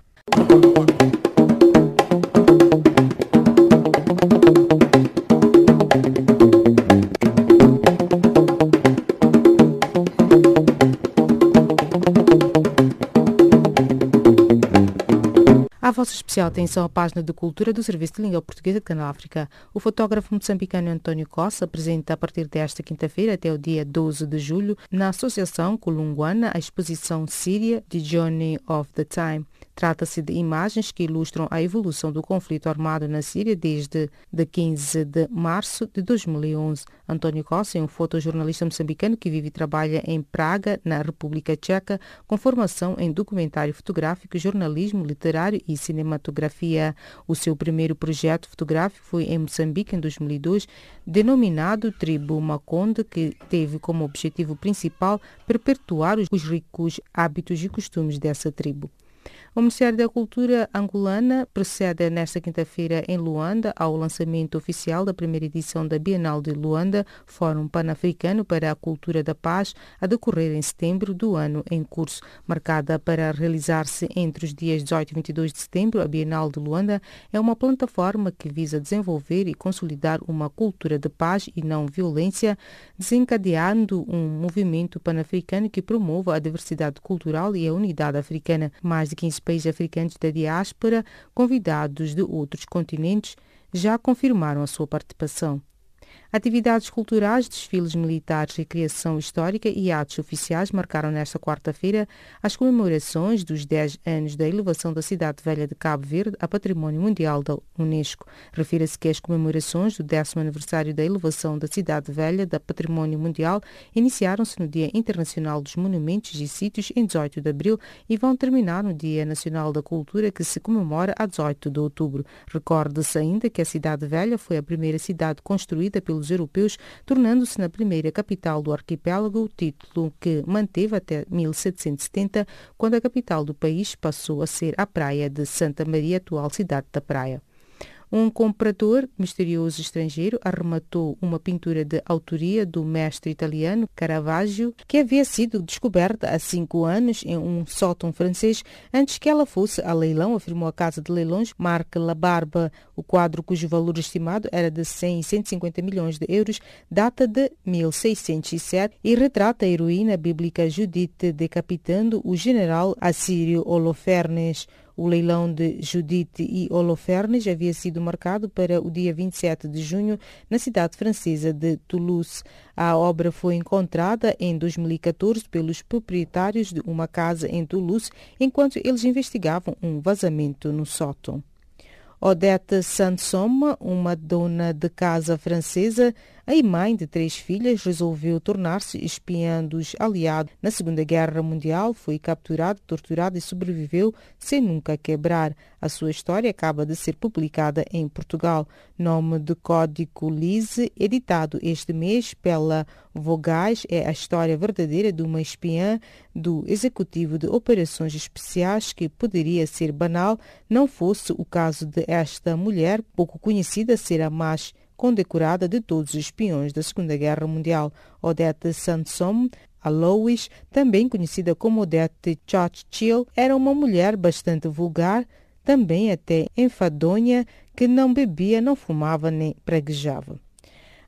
Vossa especial atenção à página de cultura do Serviço de Língua Portuguesa de Canal África. O fotógrafo moçambicano António Costa apresenta a partir desta quinta-feira até o dia 12 de julho, na Associação Colunguana, a exposição Síria de Journey of the Time. Trata-se de imagens que ilustram a evolução do conflito armado na Síria desde de 15 de março de 2011. António Costa é um fotojornalista moçambicano que vive e trabalha em Praga, na República Tcheca, com formação em documentário fotográfico, jornalismo literário e cinematografia. O seu primeiro projeto fotográfico foi em Moçambique em 2002, denominado Tribo Maconde, que teve como objetivo principal perpetuar os ricos hábitos e costumes dessa tribo. O Ministério da Cultura angolana procede nesta quinta-feira em Luanda ao lançamento oficial da primeira edição da Bienal de Luanda, Fórum Pan-Africano para a Cultura da Paz, a decorrer em setembro do ano em curso. Marcada para realizar-se entre os dias 18 e 22 de setembro, a Bienal de Luanda é uma plataforma que visa desenvolver e consolidar uma cultura de paz e não violência, desencadeando um movimento pan-africano que promova a diversidade cultural e a unidade africana. Mais de 15 países africanos da diáspora, convidados de outros continentes, já confirmaram a sua participação. Atividades culturais, desfiles militares, recreação histórica e atos oficiais marcaram nesta quarta-feira as comemorações dos 10 anos da elevação da cidade velha de Cabo Verde a Património Mundial da Unesco. Refira-se que as comemorações do décimo aniversário da elevação da cidade velha da Património Mundial iniciaram-se no Dia Internacional dos Monumentos e Sítios em 18 de abril e vão terminar no Dia Nacional da Cultura que se comemora a 18 de outubro. Recorde-se ainda que a cidade velha foi a primeira cidade construída pelos europeus, tornando-se na primeira capital do arquipélago, título que manteve até 1770, quando a capital do país passou a ser a praia de Santa Maria, atual cidade da Praia. Um comprador misterioso estrangeiro arrematou uma pintura de autoria do mestre italiano Caravaggio, que havia sido descoberta há cinco anos em um sótão francês antes que ela fosse a leilão, afirmou a casa de leilões Marc Labarba. O quadro, cujo valor estimado era de 100 e 150 milhões de euros, data de 1607 e retrata a heroína bíblica Judite decapitando o general assírio Holofernes. O leilão de Judite e Holofernes havia sido marcado para o dia 27 de junho na cidade francesa de Toulouse. A obra foi encontrada em 2014 pelos proprietários de uma casa em Toulouse enquanto eles investigavam um vazamento no sótão. Odette Sansom, uma dona de casa francesa, a mãe de três filhas, resolveu tornar-se espiã dos aliados na Segunda Guerra Mundial, foi capturada, torturada e sobreviveu sem nunca quebrar. A sua história acaba de ser publicada em Portugal. Nome de código Lise, editado este mês pela Vogais, é a história verdadeira de uma espiã do Executivo de Operações Especiais que poderia ser banal, não fosse o caso de esta mulher, pouco conhecida, ser a mais condecorada de todos os espiões da Segunda Guerra Mundial. Odette Sansom, a Lois, também conhecida como Odette Churchill, era uma mulher bastante vulgar, também até enfadonha, que não bebia, não fumava nem preguejava.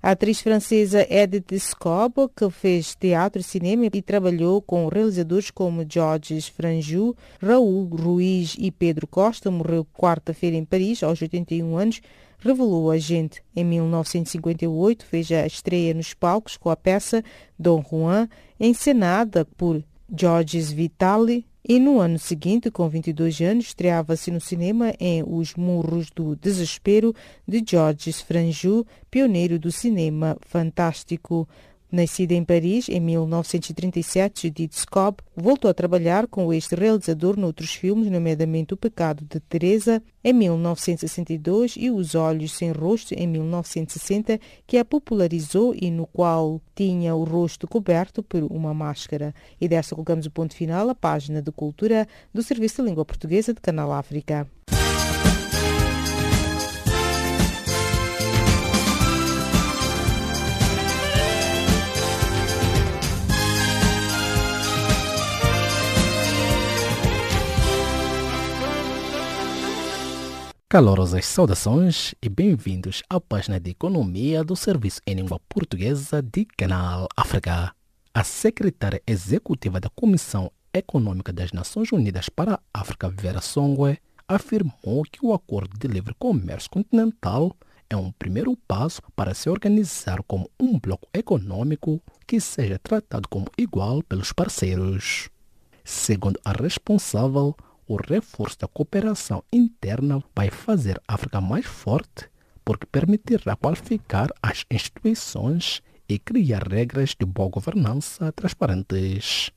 A atriz francesa Edith Scobo, que fez teatro e cinema e trabalhou com realizadores como Georges Franju, Raul Ruiz e Pedro Costa, morreu quarta-feira em Paris, aos 81 anos, revelou a gente. Em 1958 fez a estreia nos palcos com a peça Dom Juan, encenada por Georges Vitali, e no ano seguinte, com 22 anos, estreava-se no cinema em Os Murros do Desespero, de Georges Franju, pioneiro do cinema fantástico. Nascida em Paris em 1937, Judith Scob voltou a trabalhar com este realizador noutros filmes, nomeadamente O Pecado de Teresa, em 1962 e Os Olhos Sem Rosto, em 1960, que a popularizou e no qual tinha o rosto coberto por uma máscara. E desta colocamos o ponto final à página de cultura do Serviço de Língua Portuguesa de Canal África. Calorosas saudações e bem-vindos à página de Economia do Serviço em Língua Portuguesa de Canal África. A secretária executiva da Comissão Econômica das Nações Unidas para a África, Vera Songwe, afirmou que o Acordo de Livre Comércio Continental é um primeiro passo para se organizar como um bloco econômico que seja tratado como igual pelos parceiros. Segundo a responsável, o reforço da cooperação interna vai fazer a África mais forte, porque permitirá qualificar as instituições e criar regras de boa governança transparentes.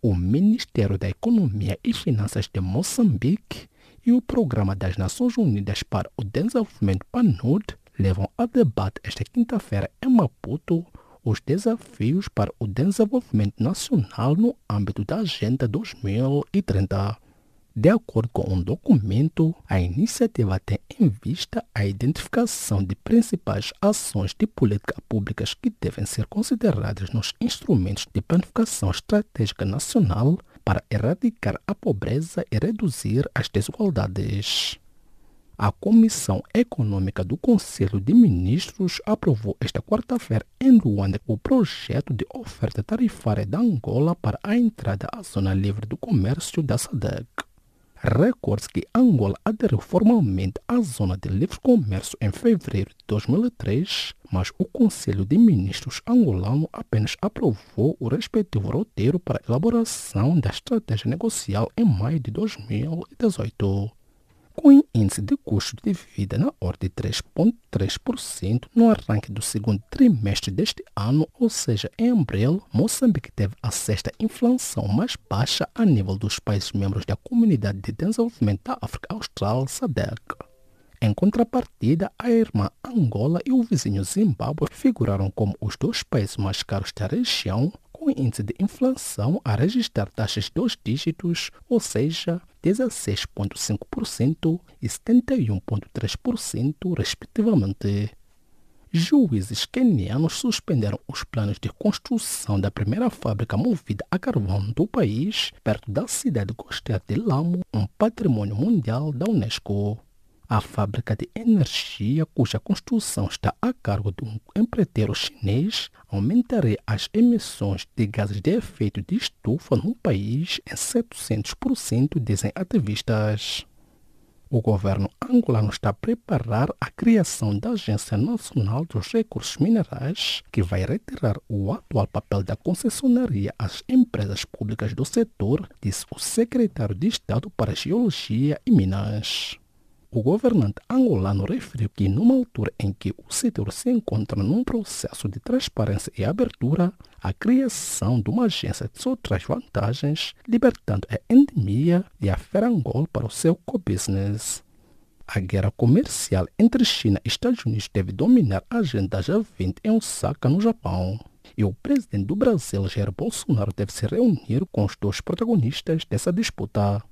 O Ministério da Economia e Finanças de Moçambique e o Programa das Nações Unidas para o Desenvolvimento PNUD levam a debate esta quinta-feira em Maputo os desafios para o desenvolvimento nacional no âmbito da Agenda 2030. De acordo com um documento, a iniciativa tem em vista a identificação de principais ações de política públicas que devem ser consideradas nos instrumentos de planificação estratégica nacional para erradicar a pobreza e reduzir as desigualdades. A Comissão Econômica do Conselho de Ministros aprovou esta quarta-feira em Luanda o projeto de oferta tarifária da Angola para a entrada à Zona Livre do Comércio da SADC. Recorde que Angola aderiu formalmente à Zona de Livre Comércio em fevereiro de 2003, mas o Conselho de Ministros angolano apenas aprovou o respectivo roteiro para a elaboração da estratégia negocial em maio de 2018 com um índice de custo de vida na ordem de 3,3% no arranque do segundo trimestre deste ano, ou seja, em abril, Moçambique teve a sexta inflação mais baixa a nível dos países membros da Comunidade de Desenvolvimento da África Austral, SADC. Em contrapartida, a irmã Angola e o vizinho Zimbábue figuraram como os dois países mais caros da região, com índice de inflação a registrar taxas dois dígitos, ou seja, 16,5% e 71,3%, respectivamente. Juízes quenianos suspenderam os planos de construção da primeira fábrica movida a carvão do país, perto da cidade costeira de Lamu, um patrimônio mundial da Unesco. A fábrica de energia, cuja construção está a cargo de um empreiteiro chinês, aumentaria as emissões de gases de efeito de estufa no país em 700%, dizem ativistas. O governo angolano está a preparar a criação da Agência Nacional dos Recursos Minerais, que vai retirar o atual papel da concessionaria às empresas públicas do setor, disse o secretário de Estado para Geologia e Minas. O governante angolano referiu que, numa altura em que o setor se encontra num processo de transparência e abertura, a criação de uma agência só traz vantagens, libertando a endemia e a Ferangol para o seu co-business. A guerra comercial entre China e Estados Unidos deve dominar a agenda G20 em Osaka, no Japão. E o presidente do Brasil, Jair Bolsonaro, deve se reunir com os dois protagonistas dessa disputa.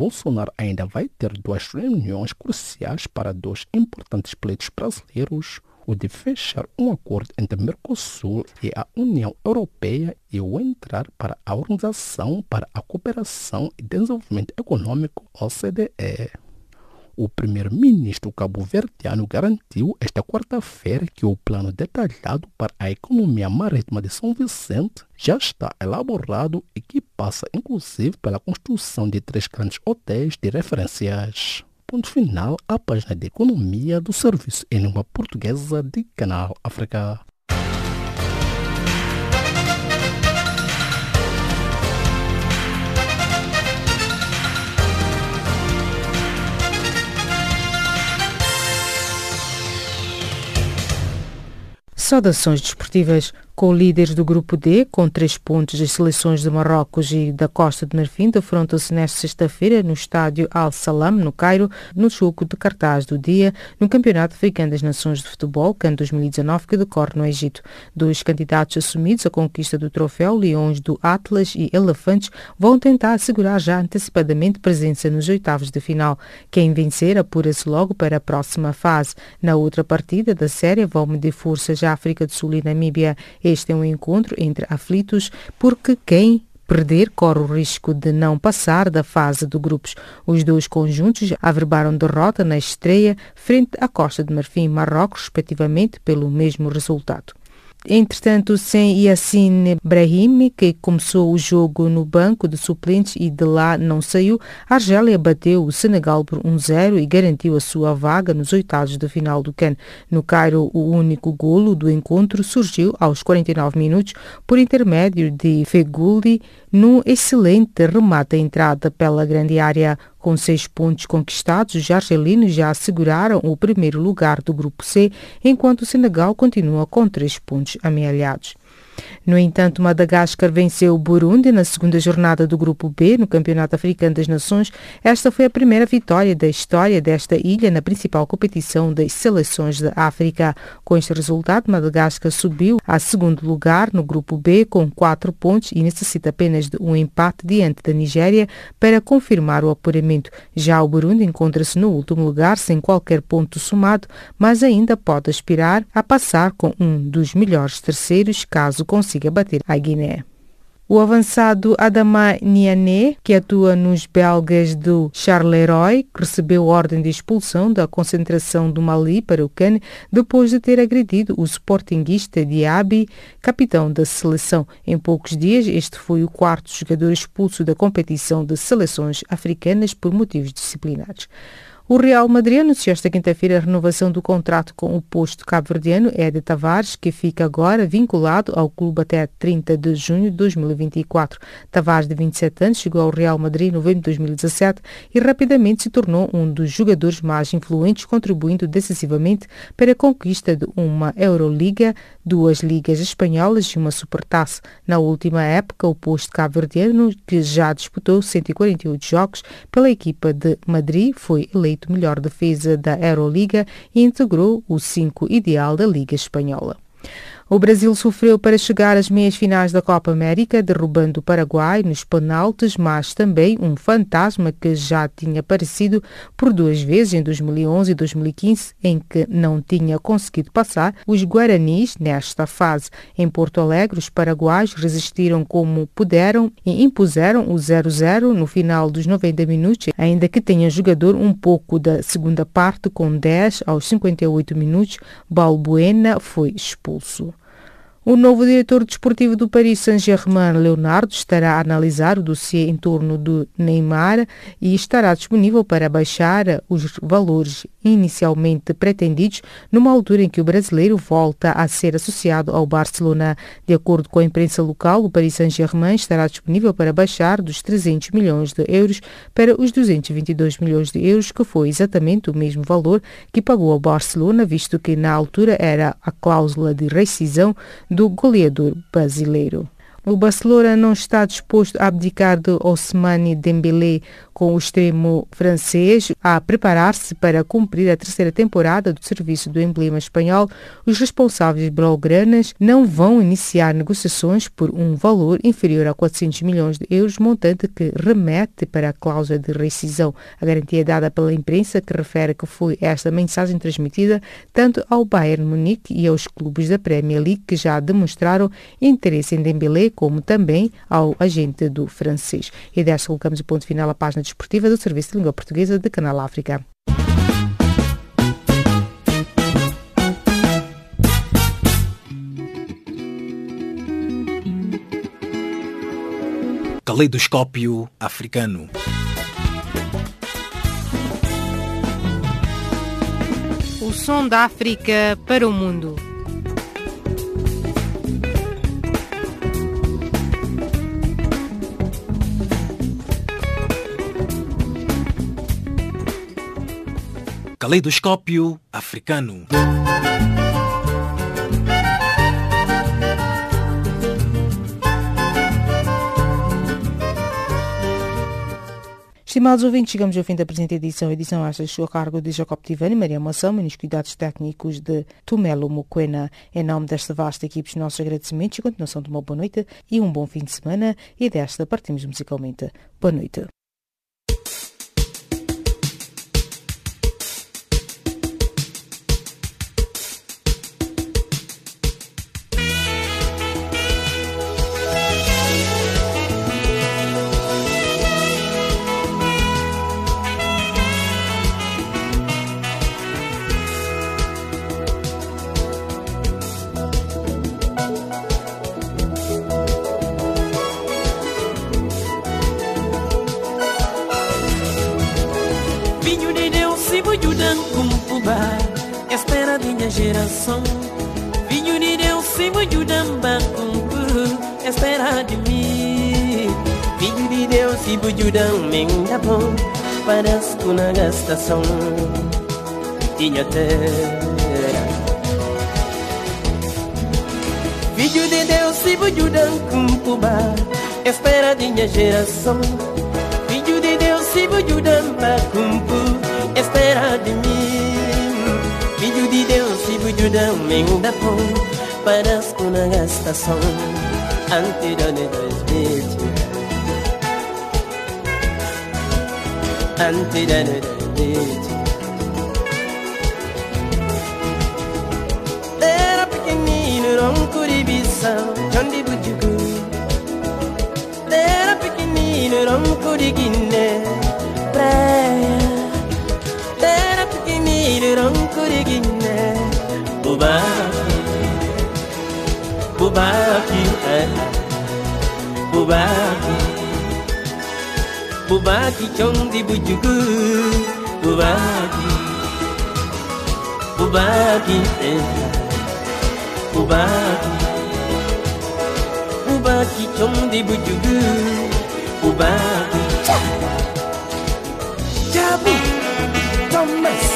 Bolsonaro ainda vai ter duas reuniões cruciais para dois importantes pleitos brasileiros, o de fechar um acordo entre Mercosul e a União Europeia e o entrar para a Organização para a Cooperação e Desenvolvimento Econômico, OCDE. O primeiro-ministro cabo-verdiano garantiu esta quarta-feira que o plano detalhado para a economia marítima de São Vicente já está elaborado e que passa inclusive pela construção de três grandes hotéis de referências. Ponto final à página de economia do Serviço em Língua Portuguesa de Canal África. Saudações desportivas com líderes do grupo D, com três pontos, as seleções de Marrocos e da Costa de Marfim defrontam-se nesta sexta-feira no estádio Al Salam, no Cairo, no jogo de cartaz do dia, no Campeonato Africano das Nações de Futebol, CAN 2019, que decorre no Egito. Dois candidatos assumidos à conquista do troféu, Leões do Atlas e Elefantes, vão tentar assegurar já antecipadamente presença nos oitavos de final. Quem vencer apura-se logo para a próxima fase. Na outra partida da série vão medir forças a África do Sul e Namíbia. Este é um encontro entre aflitos porque quem perder corre o risco de não passar da fase de grupos. Os dois conjuntos averbaram derrota na estreia frente à Costa de Marfim e Marrocos, respectivamente, pelo mesmo resultado. Entretanto, sem Yassine Brahimi, que começou o jogo no banco de suplentes e de lá não saiu, a Argélia bateu o Senegal por 1-0 e garantiu a sua vaga nos oitavos de final do CAN. No Cairo, o único golo do encontro surgiu aos 49 minutos por intermédio de Feguli num excelente remate à entrada pela grande área. Com seis pontos conquistados, os argelinos já asseguraram o primeiro lugar do Grupo C, enquanto o Senegal continua com três pontos amealhados. No entanto, Madagascar venceu o Burundi na segunda jornada do Grupo B no Campeonato Africano das Nações. Esta foi a primeira vitória da história desta ilha na principal competição das seleções da África. Com este resultado, Madagascar subiu a segundo lugar no Grupo B com quatro pontos e necessita apenas de um empate diante da Nigéria para confirmar o apuramento. Já o Burundi encontra-se no último lugar sem qualquer ponto somado, mas ainda pode aspirar a passar com um dos melhores terceiros caso consiga bater a Guiné. O avançado Adama Niané, que atua nos belgas do Charleroi, recebeu ordem de expulsão da concentração do Mali para o CAN depois de ter agredido o sportinguista Diaby, capitão da seleção. Em poucos dias, este foi o quarto jogador expulso da competição de seleções africanas por motivos disciplinares. O Real Madrid anunciou esta quinta-feira a renovação do contrato com o posto cabo-verdiano Ede Tavares, que fica agora vinculado ao clube até 30 de junho de 2024. Tavares, de 27 anos, chegou ao Real Madrid em novembro de 2017 e rapidamente se tornou um dos jogadores mais influentes, contribuindo decisivamente para a conquista de uma Euroliga, duas ligas espanholas e uma supertaça. Na última época, o posto cabo-verdiano, que já disputou 148 jogos pela equipa de Madrid, foi eleito eleito melhor defesa da Euroliga e integrou o 5 ideal da Liga Espanhola. O Brasil sofreu para chegar às meias finais da Copa América, derrubando o Paraguai nos penaltis, mas também um fantasma que já tinha aparecido por duas vezes em 2011 e 2015, em que não tinha conseguido passar os Guaranis nesta fase. Em Porto Alegre, os paraguaios resistiram como puderam e impuseram o 0-0 no final dos 90 minutos, ainda que tenha jogador um pouco da segunda parte com 10 aos 58 minutos, Balbuena foi expulso. O novo diretor desportivo do Paris Saint-Germain, Leonardo, estará a analisar o dossiê em torno do Neymar e estará disponível para baixar os valores inicialmente pretendidos numa altura em que o brasileiro volta a ser associado ao Barcelona. De acordo com a imprensa local, o Paris Saint-Germain estará disponível para baixar dos 300 milhões de euros para os 222 milhões de euros, que foi exatamente o mesmo valor que pagou ao Barcelona, visto que na altura era a cláusula de rescisão do goleador brasileiro. O Barcelona não está disposto a abdicar de Ousmane Dembélé com o extremo francês a preparar-se para cumprir a terceira temporada do serviço do emblema espanhol. Os responsáveis blaugranas não vão iniciar negociações por um valor inferior a 400 milhões de euros, montante que remete para a cláusula de rescisão. A garantia é dada pela imprensa que refere que foi esta mensagem transmitida tanto ao Bayern Munique e aos clubes da Premier League que já demonstraram interesse em Dembélé como também ao agente do francês. E desta colocamos o ponto final à página desportiva do Serviço de Língua Portuguesa de Canal África. Caleidoscópio africano. O som da África para o mundo. Caleidoscópio africano. Estimados ouvintes, chegamos ao fim da presente edição. Edição esta a cargo de Jacob Tivani, Maria Moção e nos cuidados técnicos de Tumelo Moquena. Em nome desta vasta equipe, os nossos agradecimentos e continuação de uma boa noite e um bom fim de semana. E desta partimos musicalmente. Boa noite. Na gastação Tinha terra Filho de Deus, se bujudan kumpuba Espera de minha geração. Filho de Deus, se bujudan kumpu Espera de mim. Filho de Deus, se bujudan menda pão Parasco na gastação Ante da dois vezes Ante da dois vezes Era pequenino, não curibição Jondi bujugu Era pequenino, não curiguine Praia Era pequenino, não curiguine Bubaki Bubaki eh. Bubaki Bubaki Jondi bujugu وباجي وباجي وباجي وباجي جمدي بجوجو وباجي جابو توماس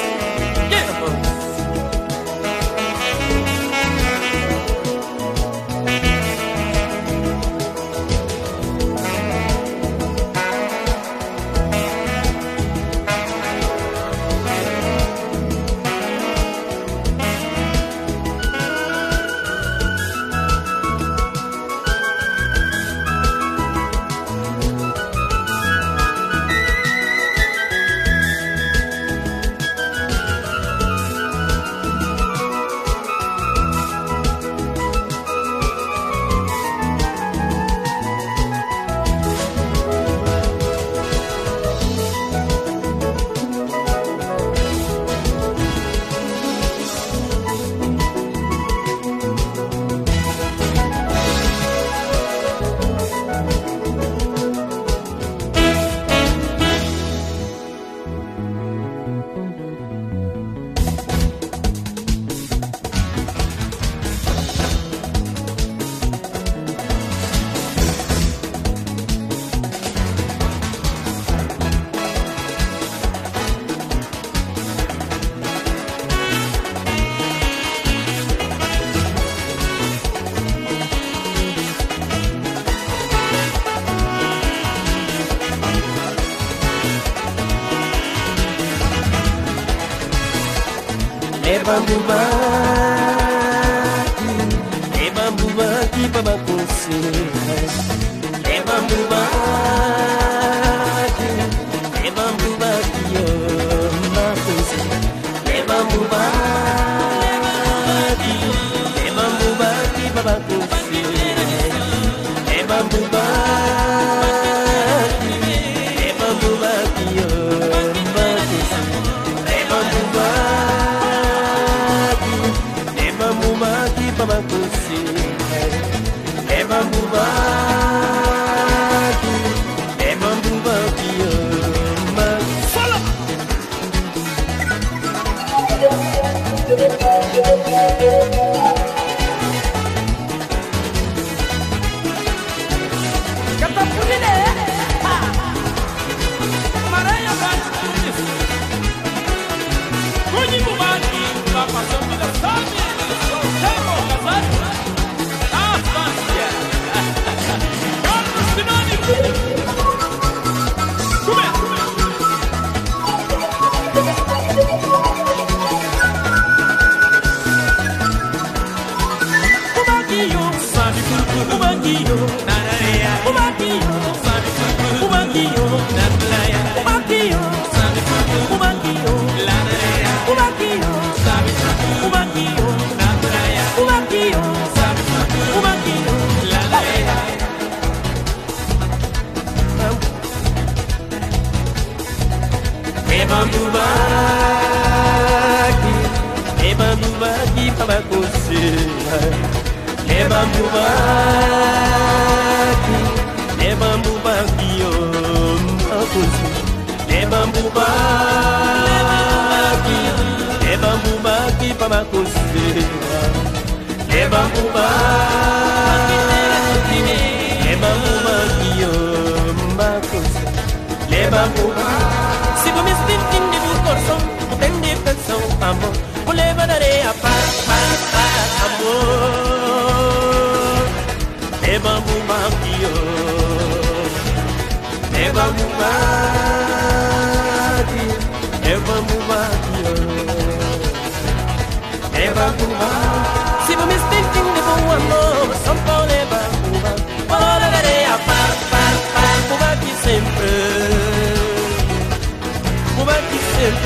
É bambu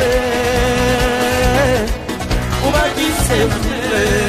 sevdi O belki sevdi